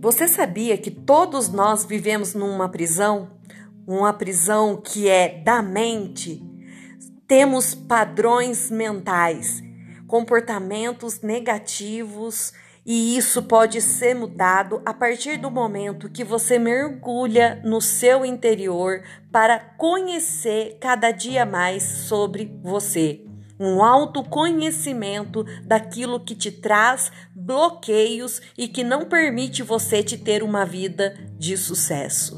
Você sabia que todos nós vivemos numa prisão? Uma prisão que é da mente? Temos padrões mentais, comportamentos negativos e isso pode ser mudado a partir do momento que você mergulha no seu interior para conhecer cada dia mais sobre você um autoconhecimento daquilo que te traz bloqueios e que não permite você te ter uma vida de sucesso.